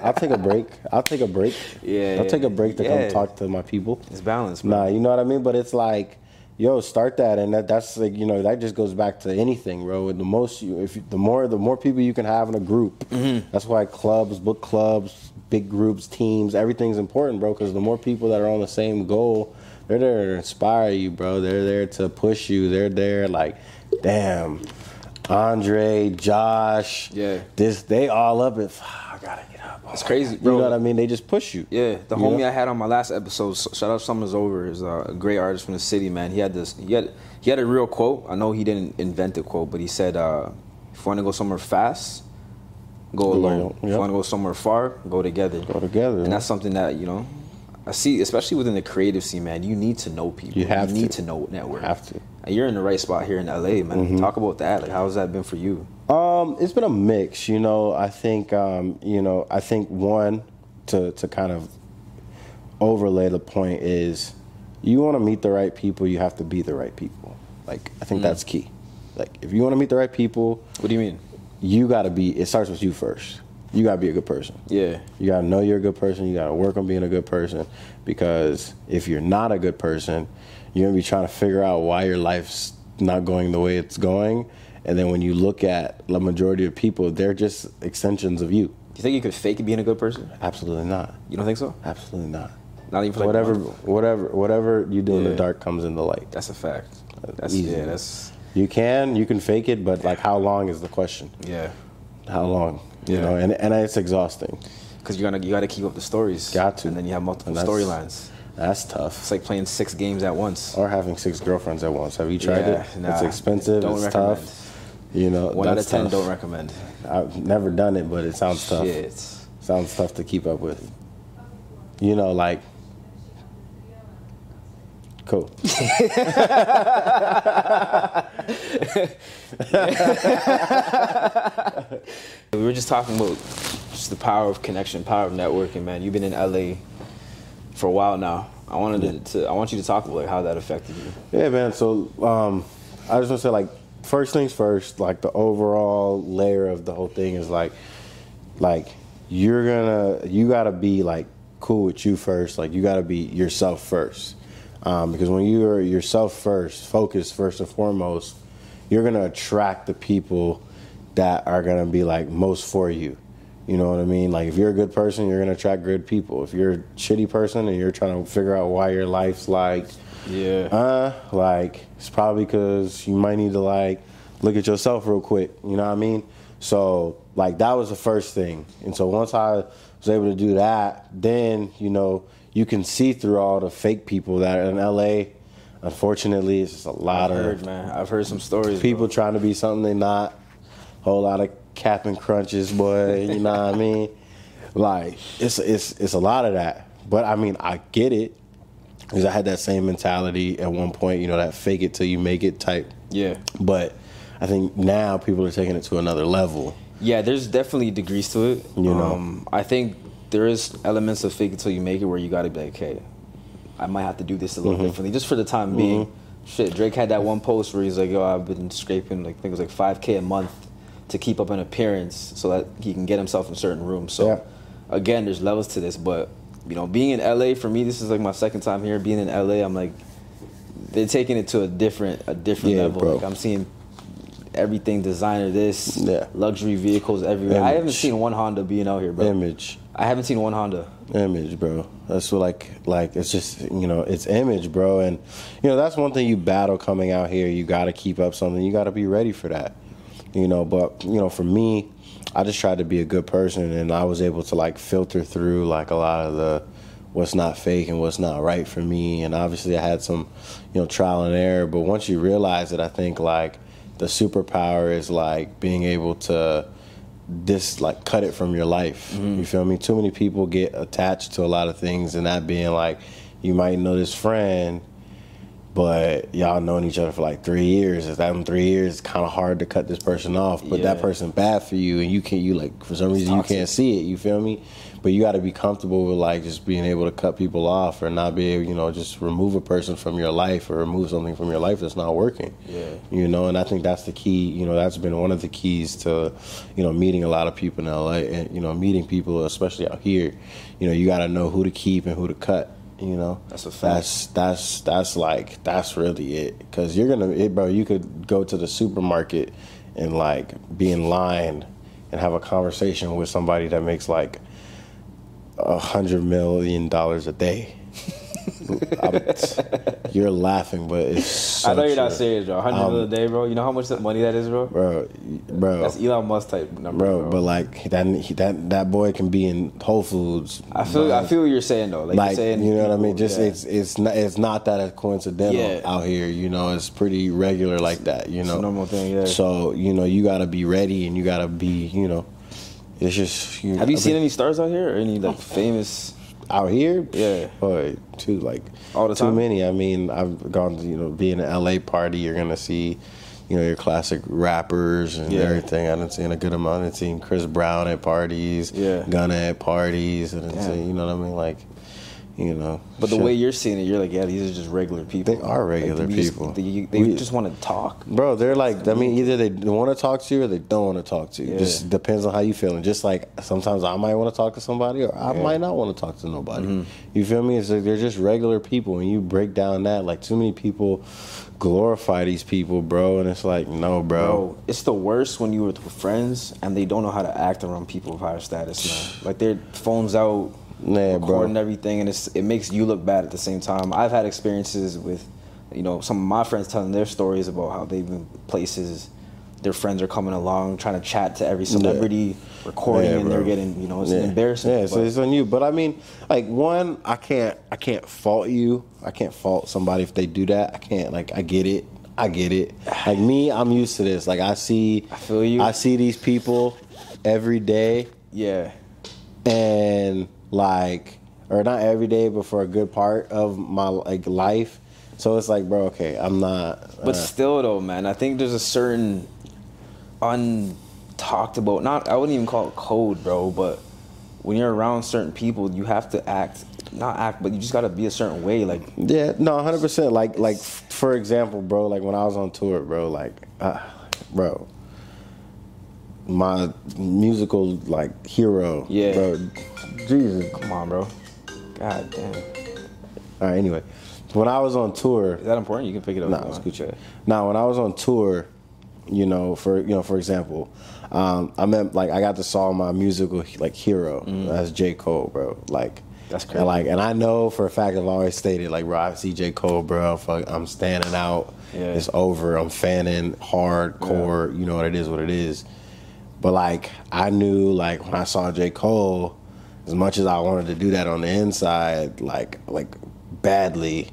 I'll take a break. I'll take a break. Yeah, I'll take a break to yeah. come talk to my people. It's balanced, bro. Nah, you know what I mean? But it's like, yo, start that, and that, that's like, you know, that just goes back to anything, bro. The most, you, if you, the more, the more people you can have in a group. Mm-hmm. That's why clubs, book clubs, big groups, teams, everything's important, bro. Because the more people that are on the same goal, they're there to inspire you, bro. They're there to push you. They're there, like, damn, Andre, Josh, Yeah. this, they all up at. I gotta get up. It's crazy, You know what I mean? They just push you. Yeah, the You homie know? I had on my last episode, shout out Summers Over, is a great artist from the city, man. He had this, he had, he had a real quote. I know he didn't invent the quote, but he said, uh, "If you want to go somewhere fast, go alone. If you want to go somewhere far, go together. Go together. And that's something that you know, I see, especially within the creative scene, man. You need to know people. You have need to. to know network. Have to. You're in the right spot here in LA, man. Talk about that. Like, how's that been for you? Um, it's been a mix, you know. I think, um, you know, I think one to to kind of overlay the point is, you want to meet the right people, you have to be the right people. Like, I think that's key. Like, if you want to meet the right people, What do you mean? you got to be. It starts with you first. You got to be a good person. Yeah, You got to know you're a good person. You got to work on being a good person because if you're not a good person, you're to be trying to figure out why your life's not going the way it's going. And then when you look at the majority of people, they're just extensions of you. do you think you could fake being a good person? Absolutely not. You don't think so? Absolutely not. Not even for like whatever, whatever, whatever you do in the dark comes in the light. That's a fact. That's Easy. yeah. That's You can, you can fake it, but like, how long is the question? yeah. How long? You Yeah. know, and and it's exhausting. Because you gotta you gotta keep up the stories. Got to. And then you have multiple storylines. That's tough. It's like playing six games at once. or having six girlfriends at once. Have you tried Yeah, it? nah, it's expensive. don't it's recommend. tough. You know, One out of ten tough. don't recommend. I've never done it, but it sounds tough. Shit. Sounds tough to keep up with. You know, like. Cool. We were just talking about just the power of connection, power of networking, man. You've been in LA for a while now. I wanted to, to I want you to talk about like how that affected you. Yeah, man. So um, I just want to say, like, first things first. Like the overall layer of the whole thing is like, like you're gonna, you gotta be like cool with you first. Like you gotta be yourself first, um, because when you are yourself first, focused first and foremost, you're gonna attract the people that are gonna be like most for you. You know what I mean? Like if you're a good person, you're gonna attract good people. If you're a shitty person and you're trying to figure out why your life's like Yeah. uh, like it's probably because you might need to like look at yourself real quick. You know what I mean? So like that was the first thing, and so once I was able to do that, then you know you can see through all the fake people that are in LA. Unfortunately, it's just a lot I've of heard, man. I've heard some stories. people bro. trying to be something they're not. Whole lot of cap and crunches, boy. You know what I mean? Like it's it's it's a lot of that. But I mean, I get it because I had that same mentality at one point. You know, that fake it till you make it type. Yeah. But I think now people are taking it to another level. Yeah, there's definitely degrees to it. You know. um, I think there is elements of fake until you make it where you got to be like, okay, I might have to do this a little Mm-hmm. differently, just for the time being. Shit, Drake had that one post where he's like, "Yo, I've been scraping like I think it was like 5k a month to keep up an appearance so that he can get himself in certain rooms." So, Yeah. again, there's levels to this, but you know, being in LA for me, this is like my second time here. Being in LA, I'm like, they're taking it to a different a different Yeah, level. bro. Like I'm seeing everything designer this Yeah. luxury vehicles everywhere. I haven't seen one Honda being out here, bro. Image. I haven't seen one Honda. image bro that's what like like it's just you know it's image bro and you know that's one thing you battle coming out here you got to keep up something you got to be ready for that you know but you know for me i just tried to be a good person and i was able to like filter through like a lot of the what's not fake and what's not right for me. And obviously, I had some, you know, trial and error. But once you realize it, I think like the superpower is like being able to this like cut it from your life. You mm-hmm. feel me? Too many people get attached to a lot of things, and that being like, you might know this friend, but y'all known each other for like three years. If that in three years, it's kind of hard to cut this person off. But that person bad for you, and you can't. You like for some reason you can't see it. You feel me? But you got to be comfortable with like just being able to cut people off, or not be able, you know, just remove a person from your life, or remove something from your life that's not working. Yeah. You know, and I think that's the key. You know, that's been one of the keys to, you know, meeting a lot of people in LA, and you know, meeting people, especially out here. You know, you got to know who to keep and who to cut. You know, That's a fact. That's that's that's like that's really it. Because you're gonna, it, bro. You could go to the supermarket and like be in line and have a conversation with somebody that makes like a hundred million dollars a day. You're laughing, but it's. So I know you're not true. serious, bro. Hundred Um, a day, bro. You know how much that money that is, bro? bro, bro. That's Elon Musk type number, bro, bro. but like that, he- that that boy can be in Whole Foods. I feel, I feel what you're saying though. Like, like you're saying, you know what I mean. Just yeah. it's it's not it's not that coincidental Yeah. out here. You know, it's pretty regular like that. You know, a normal thing, yeah. So you know, you got to be ready and you got to be. You know, it's just. You Have you I seen any stars out here or any like famous? out here? Yeah. boy, too like All the too time? many. I mean, I've gone to you know, be in an LA party. You're gonna see. You know your classic rappers and Yeah. everything. I done seen a good amount. I've seen Chris Brown at parties, Yeah. Gunna at parties, and you know what I mean. Like, you know. But the shit. way you're seeing it, you're like, yeah, these are just regular people. They are regular Like, people. They, they We- just want to talk. Bro, they're like, I mean, either they want to talk to you or they don't want to talk to you. Yeah. Just depends on how you feeling. Just like sometimes I might want to talk to somebody or I might not want to talk to nobody. Mm-hmm. You feel me? It's like they're just regular people. And you break down that, like too many people glorify these people, bro. And it's like, no, bro. Bro, it's the worst when you're with friends and they don't know how to act around people of higher status, man. Like their phones out, Yeah, bro. recording everything, and it's, it makes you look bad at the same time. I've had experiences with, you know, some of my friends telling their stories about how they've been places. Their friends are coming along, trying to chat to every celebrity, recording, Yeah, and they're getting, you know, it's Yeah. embarrassing. Yeah, so it's on you. But I mean, like one, I can't, I can't fault you. I can't fault somebody if they do that. I can't. Like, I get it. I get it. Like me, I'm used to this. Like I see, I feel you. I see these people every day, yeah, and like, or not every day, but for a good part of my like life. So it's like, bro, okay, I'm not. But uh, still, though, man, I think there's a certain untalked about. Not, I wouldn't even call it code, bro. But when you're around certain people, you have to act, not act, but you just gotta be a certain way. Like, Yeah, no, hundred percent. Like, like for example, bro. Like when I was on tour, bro. Like, uh, bro, my musical like hero. Yeah. bro. Jesus. come on, bro. God damn. All right. Anyway, when I was on tour, is that important? You can pick it up. Nah, it's want. Now, when I was on tour, you know, for you know, for example, um, I meant like I got to saw my musical like hero. That's J Cole, bro. Like. Mm. That's crazy. And like, and I know for a fact I've always stated like, bro, I see J Cole, bro. Fuck, I'm standing out. Yeah. It's over. I'm fanning hardcore. You know what it is, what it is. But like, I knew like when I saw J Cole, as much as I wanted to do that on the inside, like like badly,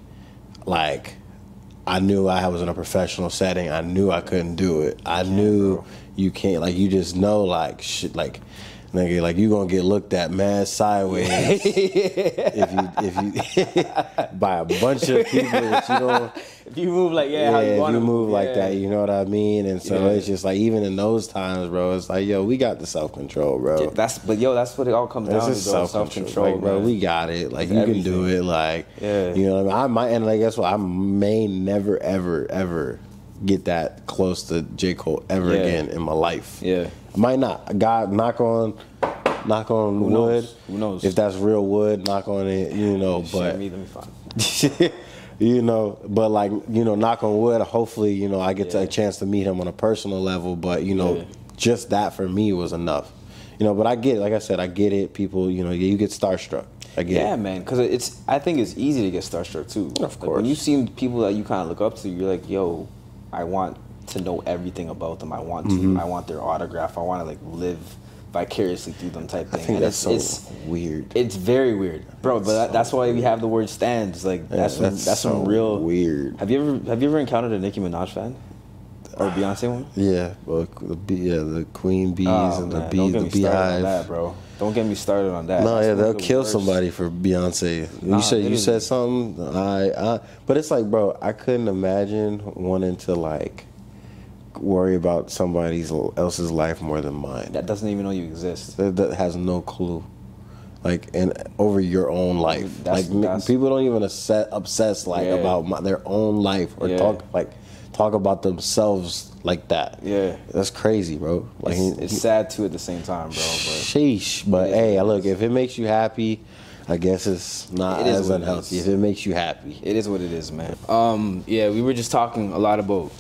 like I knew I was in a professional setting. I knew I couldn't do it. I knew you can't. Like you just know, like shit, like. Nigga, like you gonna get looked at mad sideways if you if you by a bunch of people that you don't If you move like yeah, yeah, how you if you move like yeah. that, you know what I mean? And so Yeah. it's just like even in those times, bro, it's like, yo, we got the self control, bro. That's but yo, that's what it all comes down to. self control, like, bro. We got it. Like It's you can do it. Like Yeah. you know what I mean. I might, and like guess what? I may never, ever, ever get that close to J Cole ever again in my life. Yeah. Might not. God, knock on, knock on Who wood. knows? Who knows? If that's real wood, knock on it. You know, Shit, but me, let me find. you know, but like you know, knock on wood. Hopefully, you know, I get to Yeah. a chance to meet him on a personal level. But you know, Yeah. just that for me was enough. You know, but I get it. Like I said, I get it. People, you know, you get starstruck. I get Yeah, it. man, because it's. I think it's easy to get starstruck too. Of Like, when course. you see people that you kind of look up to, you're like, yo, I want to know everything about them. I want to. Mm-hmm. I want their autograph. I want to like live vicariously through them type thing. I think And that's so it's, it's weird. it's very weird, bro. But that, that's why we have the word stands. Like that's some, that's that's, some real weird. Have you ever have you ever encountered a Nicki Minaj fan or Beyonce one? Yeah, well, the yeah, the queen bees Oh, and man, the bee, the beehive. that, bro. Don't get me started on that. No, That's yeah, they'll kill worst. somebody for Beyonce. Nah, you said you said something. I, I, but it's like, bro, I couldn't imagine wanting to like worry about somebody else's life more than mine. That doesn't even know you exist. That, that has no clue. Like and over your own life, That's- like that's- people don't even obsess, obsess like Yeah. about my, their own life or Yeah. talk like talk about themselves like that. Yeah. that's crazy, bro. Like It's, he- it's sad too at the same time, bro. But Sheesh. But hey, it look, if it makes you happy, I guess it's not It as what it unhealthy. If it makes you happy. it is what it is, man. Um, yeah, we were just talking a lot about.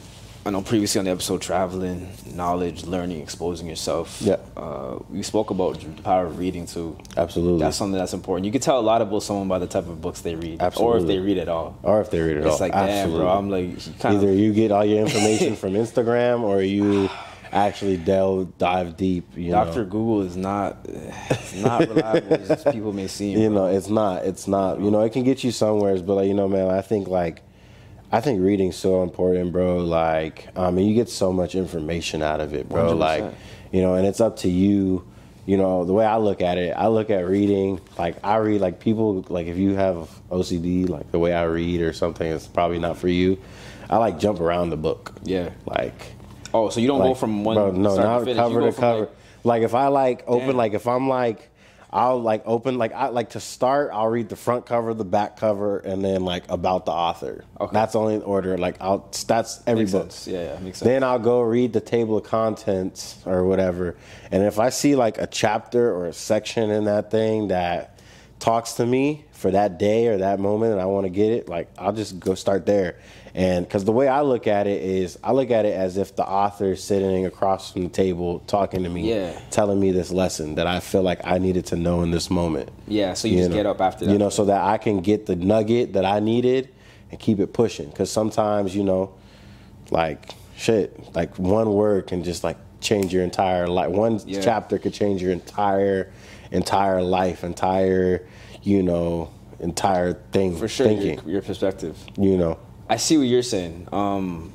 I know previously on the episode, traveling, knowledge, learning, exposing yourself. Yeah. Uh, we spoke about the power of reading too. Absolutely. That's something that's important. You can tell a lot about someone by the type of books they read, or if they read at all. or if they read at It's all. It's like, Absolutely. damn, bro. I'm like, kind Either of. you get all your information from Instagram or you actually delve dive deep. You Doctor. Google is not, it's not reliable as people may seem. You bro. know, it's not. It's not. You know, it can get you somewheres, but like you know, man, I think like, I think reading's so important, bro. Like, I mean, you get so much information out of it, bro. 100%. Like, you know, and it's up to you. You know, the way I look at it, I look at reading like I read like people like if you have OCD, like the way I read or something, it's probably not for you. I like jump around the book. Yeah. Like Oh, so you don't go from one bro, no, start not to finish. Cover to cover. like- Like, if I like open, Damn. like if I'm like, I'll like open, like I like to start. I'll read the front cover, the back cover, and then like about the author. Okay. That's only in order. Like I'll that's every Makes book. sense. Yeah, yeah, makes sense. Then I'll go read the table of contents or whatever, and if I see like a chapter or a section in that thing that talks to me for that day or that moment, and I want to get it, like I'll just go start there. And because the way I look at it is, I look at it as if the author is sitting across from the table talking to me, Yeah. telling me this lesson that I feel like I needed to know in this moment. Yeah, so you, just know. get up after that. You know, so that I can get the nugget that I needed and keep it pushing. Because sometimes, you know, like shit, like one word can just like change your entire life. One Yeah. chapter could change your entire, entire life, entire, you know, entire thing. for sure, thinking. your, your perspective. You know, I see what you're saying. Um,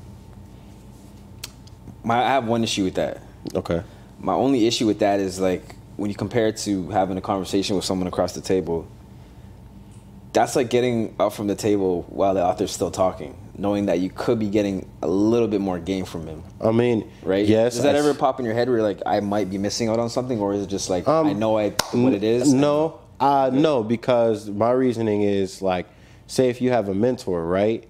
my, I have one issue with that. okay. My only issue with that is like when you compare it to having a conversation with someone across the table. That's like getting up from the table while the author's still talking, knowing that you could be getting a little bit more game from him, I mean, right? Yes. Does that I ever s- pop in your head where like I might be missing out on something, or is it just like Um, I know I what it is? No, uh, no, because my reasoning is like, say if you have a mentor, right?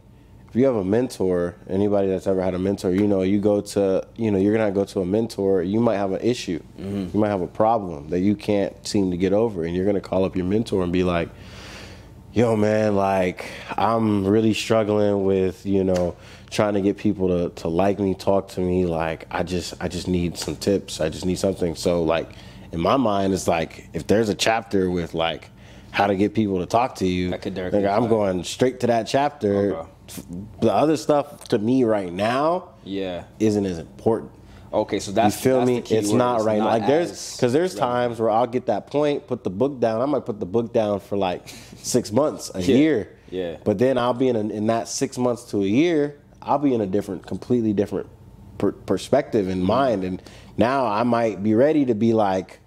If you have a mentor, anybody that's ever had a mentor, you know, you go to, you know, you're gonna go to a mentor. You might have an issue, mm-hmm. you might have a problem that you can't seem to get over, and you're gonna call up your mentor and be like, yo man like i'm really struggling with you know trying to get people to, to like me talk to me like i just i just need some tips. I just need something. So like in my mind it's like if there's a chapter with like how to get people to talk to you I could directly nigga, i'm going straight to that chapter Okay. the other stuff to me right now yeah. isn't as important Okay, so that's you feel that's me? It's word. not right now. Like there's because there's times where I'll get that point, put the book down. I might put the book down for like six months, a Yeah. year. Yeah. But then I'll be in a, in that six months to a year. I'll be in a different, completely different per- perspective in mind, and now I might be ready to be like,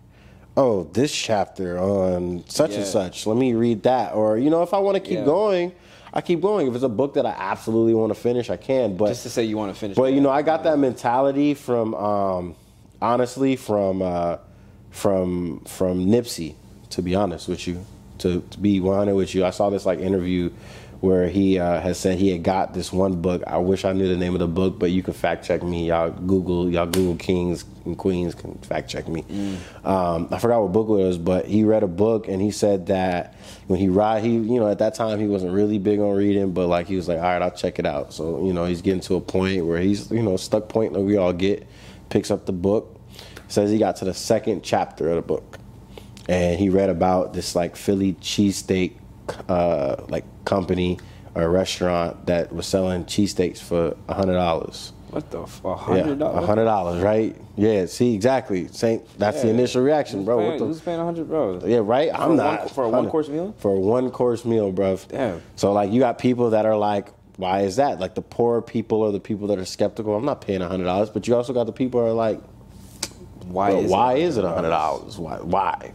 oh, this chapter on such Yeah. and such. Let me read that, or you know, if I want to keep Yeah. going. I keep going. If it's a book that I absolutely want to finish, I can. But just to say you want to finish. but you know, I got that mentality from um, honestly from uh, from from Nipsey. To be honest with you, to, to be 100 with you, I saw this like interview where he uh, has said he had got this one book. I wish I knew the name of the book, but you can fact check me. Y'all Google y'all Google Kings and Queens can fact check me. Um, I forgot what book it was, but he read a book and he said that when he ride, he you know at that time he wasn't really big on reading, but like he was like, all right, I'll check it out. So you know he's getting to a point where he's you know stuck point that we all get. Picks up the book, says he got to the second chapter of the book, and he read about this like Philly cheesesteak uh, like company or restaurant that was selling cheesesteaks for a hundred dollars. What the f- a Yeah, hundred a dollars? hundred dollars, right? Yeah, see, exactly. Same. That's the initial reaction, Who's bro. Paying, What the, who's paying a hundred, bro? yeah, right. For I'm not one- for a one-course meal? For a one course meal, bro. Damn. So like, you got people that are like, why is that? Like the poor people or the people that are skeptical. I'm not paying a hundred dollars, but you also got the people that are like, Why Bro, is why it is it a hundred dollars? Why? Why?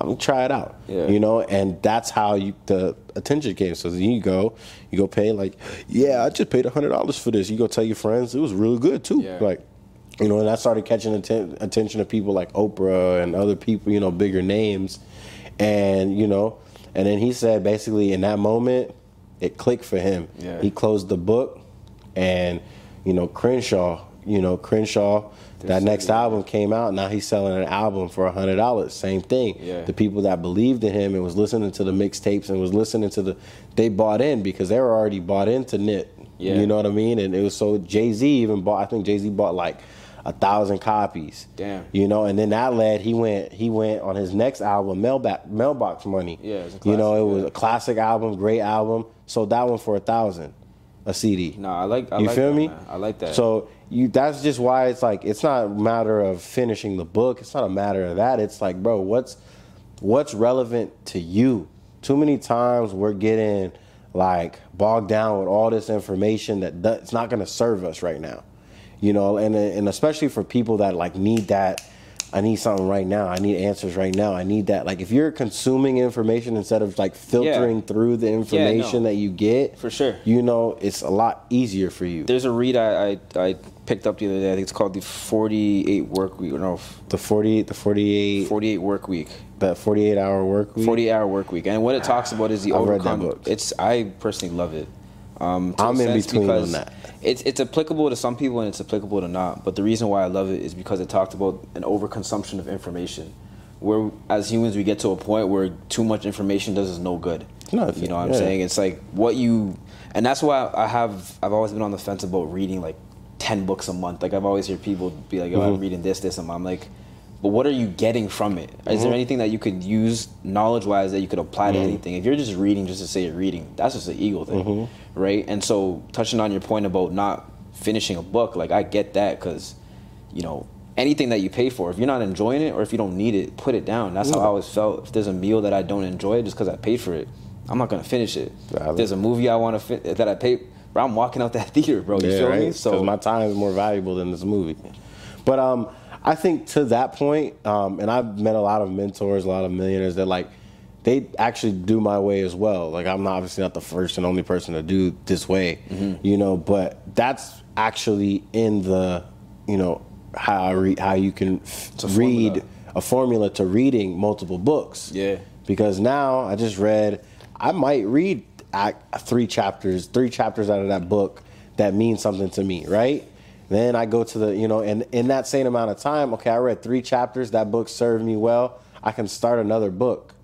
I'm gonna try it out. Yeah. You know, and that's how you the attention came. So then you go, you go pay like, yeah, I just paid a hundred dollars for this. You go tell your friends it was really good too. Yeah. Like, you know, and I started catching atten- attention of people like Oprah and other people, you know, bigger names, and you know, and then he said basically in that moment, it clicked for him. Yeah. He closed the book, and you know, Crenshaw, you know, Crenshaw. That next album came out. Now he's selling an album for a hundred dollars. Same thing. Yeah. The people that believed in him and was listening to the mixtapes and was listening to the, they bought in because they were already bought into Nip. Yeah. You know what I mean? And it was so Jay Z even bought. I think Jay Z bought like a thousand copies. Damn. You know, and then that led he went he went on his next album Mailbox Mailbox Money. Yeah, a you know, it classic, was a classic album, great album. Sold that one for a thousand, a CD. No, I like. I you like feel that, me? man. I like that. So you that's just why it's like it's not a matter of finishing the book. It's not a matter of that. It's like, bro, what's what's relevant to you? Too many times we're getting like bogged down with all this information that it's not going to serve us right now. You know, and and especially for people that like need that I need something right now. I need answers right now. I need that. Like if you're consuming information instead of like filtering through the information no. that you get, For sure. you know, it's a lot easier for you. There's a read I, I I picked up the other day. I think it's called the 48 work week. No, The 48, the 48, 48 work week. that 48 hour work week. 48 hour work week. And what it talks about is the I've overcome. book. It's I personally love it. Um, I'm in between on that. It's it's applicable to some people and it's applicable to not. But the reason why I love it is because it talked about an overconsumption of information. Where as humans we get to a point where too much information does us no good. Nothing, You know what I'm saying? It's like what you and that's why I have I've always been on the fence about reading like ten books a month. Like I've always heard people be like, "Oh, Mm-hmm. I'm reading this, this," and I'm like, "But what are you getting from it? Is Mm-hmm. there anything that you could use knowledge-wise that you could apply to anything? If you're just reading just to say you're reading, that's just an ego thing, Mm-hmm. right? And so, touching on your point about not finishing a book, like I get that because, you know, anything that you pay for, if you're not enjoying it or if you don't need it, put it down. That's how I always felt. If there's a meal that I don't enjoy just because I paid for it, I'm not gonna finish it. Valid. If there's a movie I want to fit that I paid, bro, I'm walking out that theater, bro. You yeah, feel right? me? Because my time is more valuable than this movie. But um, I think to that point, um, and I've met a lot of mentors, a lot of millionaires that like they actually do my way as well. Like I'm not obviously not the first and only person to do this way, Mm-hmm. you know. But that's actually in the, you know, how I read, how you can a read formula. a formula to reading multiple books. Yeah. Because now I just read, I might read act, three chapters, three chapters out of that book that mean something to me, right? Then I go to the, you know, and in that same amount of time, okay, I read three chapters, that book served me well. I can start another book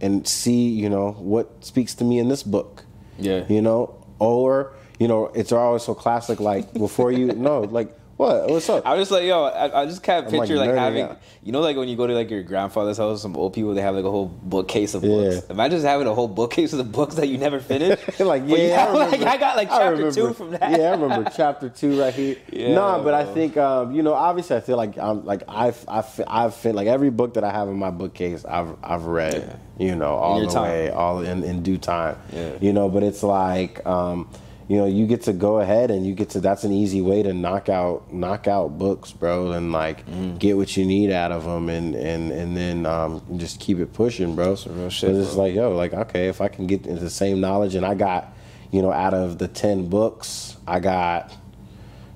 and see, you know, what speaks to me in this book. Yeah. You know, or, you know, it's always so classic, like before you, no, like, what? What's up? I was just like, yo, I, I just kind of I'm, like, picture like, having, out. you know, like when you go to like your grandfather's house, some old people they have like a whole bookcase of books. Yeah. Imagine just having a whole bookcase of the books that you never finished. like yeah, I, like, I got like chapter two from that. Yeah, I remember chapter two right here. Yeah. No, but I think um, you know, obviously, I feel like I'm like I've I've I've fit like every book that I have in my bookcase, I've I've read. You know, all the time. way, all in in due time. Yeah. You know, but it's like. Um, you know, you get to go ahead and you get to. That's an easy way to knock out, knock out books, bro, and like Mm. get what you need out of them, and and and then um, just keep it pushing, bro. So real shit, it's like, yo, like okay, if I can get the same knowledge, and I got, you know, out of the ten books, I got,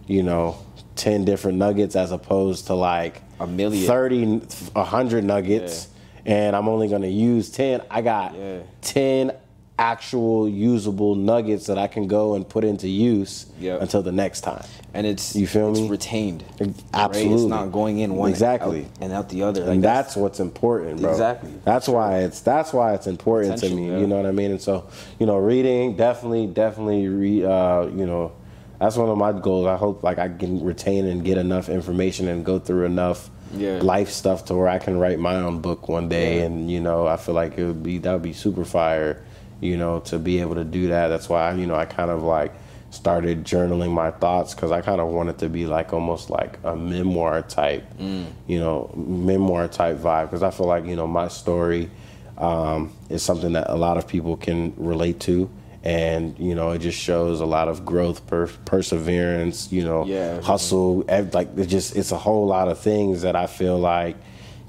you know, ten different nuggets as opposed to like A million. 30, a hundred nuggets, and I'm only gonna use ten. I got Yeah. ten actual usable nuggets that I can go and put into use Yep. until the next time. and it's You feel it's me? retained. Right? Absolutely. It's not going in one Exactly. out and out the other. Like and that's what's important, bro. Exactly. That's why it's that's why it's important to me. yeah. You know what I mean? And so, you know, reading definitely, definitely, re, uh, you know, that's one of my goals. I hope like I can retain and get enough information and go through enough Yeah. life stuff to where I can write my own book one day. Yeah. And you know, I feel like it would be that would be super fire. You know, to be able to do that. That's why you know I kind of like started journaling my thoughts because I kind of wanted to be like almost like a memoir type, you know, memoir type vibe. Because I feel like you know my story um, is something that a lot of people can relate to. And you know, it just shows a lot of growth, per- perseverance. You know, Yeah. hustle. ev- Like it just, it's a whole lot of things that I feel like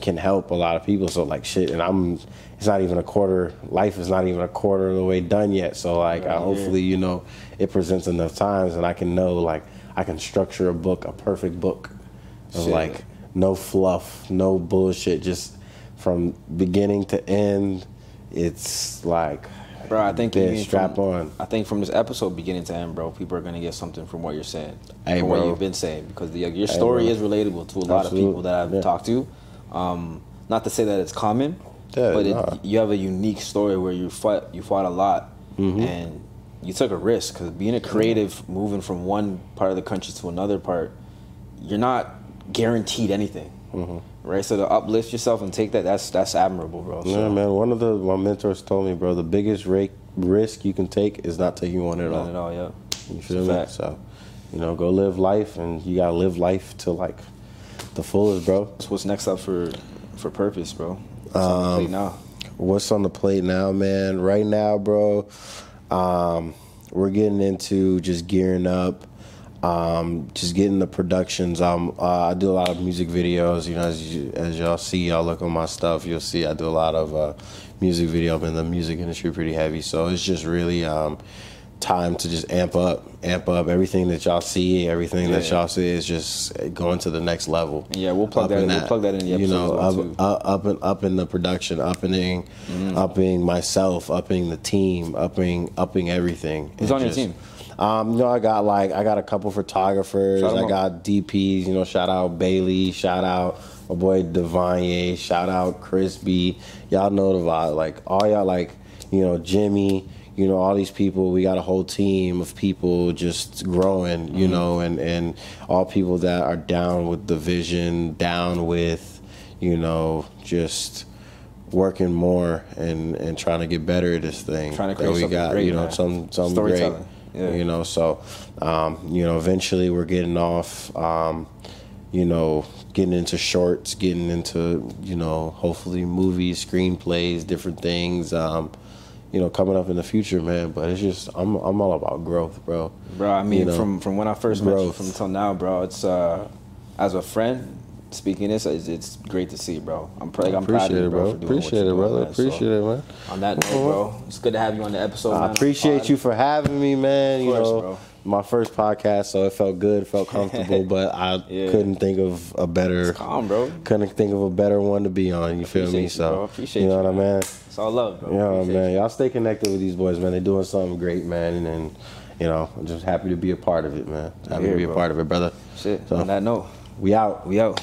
can help a lot of people. So like shit, and I'm. It's not even a quarter. Life is not even a quarter of the way done yet. So like, I, hopefully, you know, it presents enough times, and I can know like I can structure a book, a perfect book, of Shit. like no fluff, no bullshit, just from beginning to end. It's like, Bro, I think Yeah, strap from, on. I think from this episode beginning to end, bro, people are gonna get something from what you're saying, Hey, from what you've been saying, because the, your story bro. is relatable to a lot of people that I've Yeah. talked to. Um, not to say that it's common, Yeah, but it, you have a unique story where you fought you fought a lot Mm-hmm. and you took a risk because being a creative, moving from one part of the country to another part, you're not guaranteed anything, Mm-hmm. right? So to uplift yourself and take that, that's that's admirable, bro. So, yeah, man. One of the my mentors told me, bro, the biggest rake, risk you can take is not taking one at all. Not at all, yeah. You feel me? So, you know, go live life, and you gotta live life to like the fullest, bro. So what's next up for for Purpose, bro? What's on Um, the plate now? What's on the plate now, man? Right now, bro, um, we're getting into just gearing up, um, just getting the productions. Um, uh, I do a lot of music videos. You know, as, you, as y'all see, y'all look on my stuff, you'll see I do a lot of uh, music video. I'm in the music industry pretty heavy, so it's just really um, time to just amp up, amp up everything that y'all see, everything that y'all see is just going to the next level. Yeah, we'll plug Up that in in- we'll plug that in the You know, well, up, uh, up and up in the production, upping, Mm-hmm. upping myself, upping the team, upping, upping everything. Who's on your team? Um, you know, I got like I got a couple photographers. I out. got DPs. You know, shout out Bailey. Shout out my boy Devanye. Shout out Chris B. Y'all know the vibe. Like all y'all, like you know Jimmy. You know all these people. We got a whole team of people just growing. You Mm-hmm. know, and and all people that are down with the vision, down with, you know, just working more and and trying to get better at this thing Trying to that we something got great, you know man. some some great Yeah. you know so um, you know eventually we're getting off um, you know getting into shorts getting into you know hopefully movies screenplays different things um, you know coming up in the future man but it's just i'm, I'm all about growth bro Bro, I mean, You know, from from when I first met you from until now, bro, it's uh, as a friend speaking this, it's, it's great to see, bro. I'm pr- like, I'm proud of appreciate you, it bro. bro doing appreciate it doing, brother. So, appreciate it man On that note, bro, it's good to have you on the episode. I the appreciate pod. you for having me, man. you course, know, bro. my first podcast, so it felt good, felt comfortable, but I Yeah. couldn't think of a better, It's calm, bro. couldn't think of a better one to be on. You feel me? you, So bro. Appreciate you know you, what I mean? It's all love, bro. Yeah, Appreciate man. Y'all stay connected with these boys, man. They're doing something great, man, and, and you know, I'm just happy to be a part of it, man. Happy Yeah, to be a part of it, brother. Shit. So- On that note, We out. we out.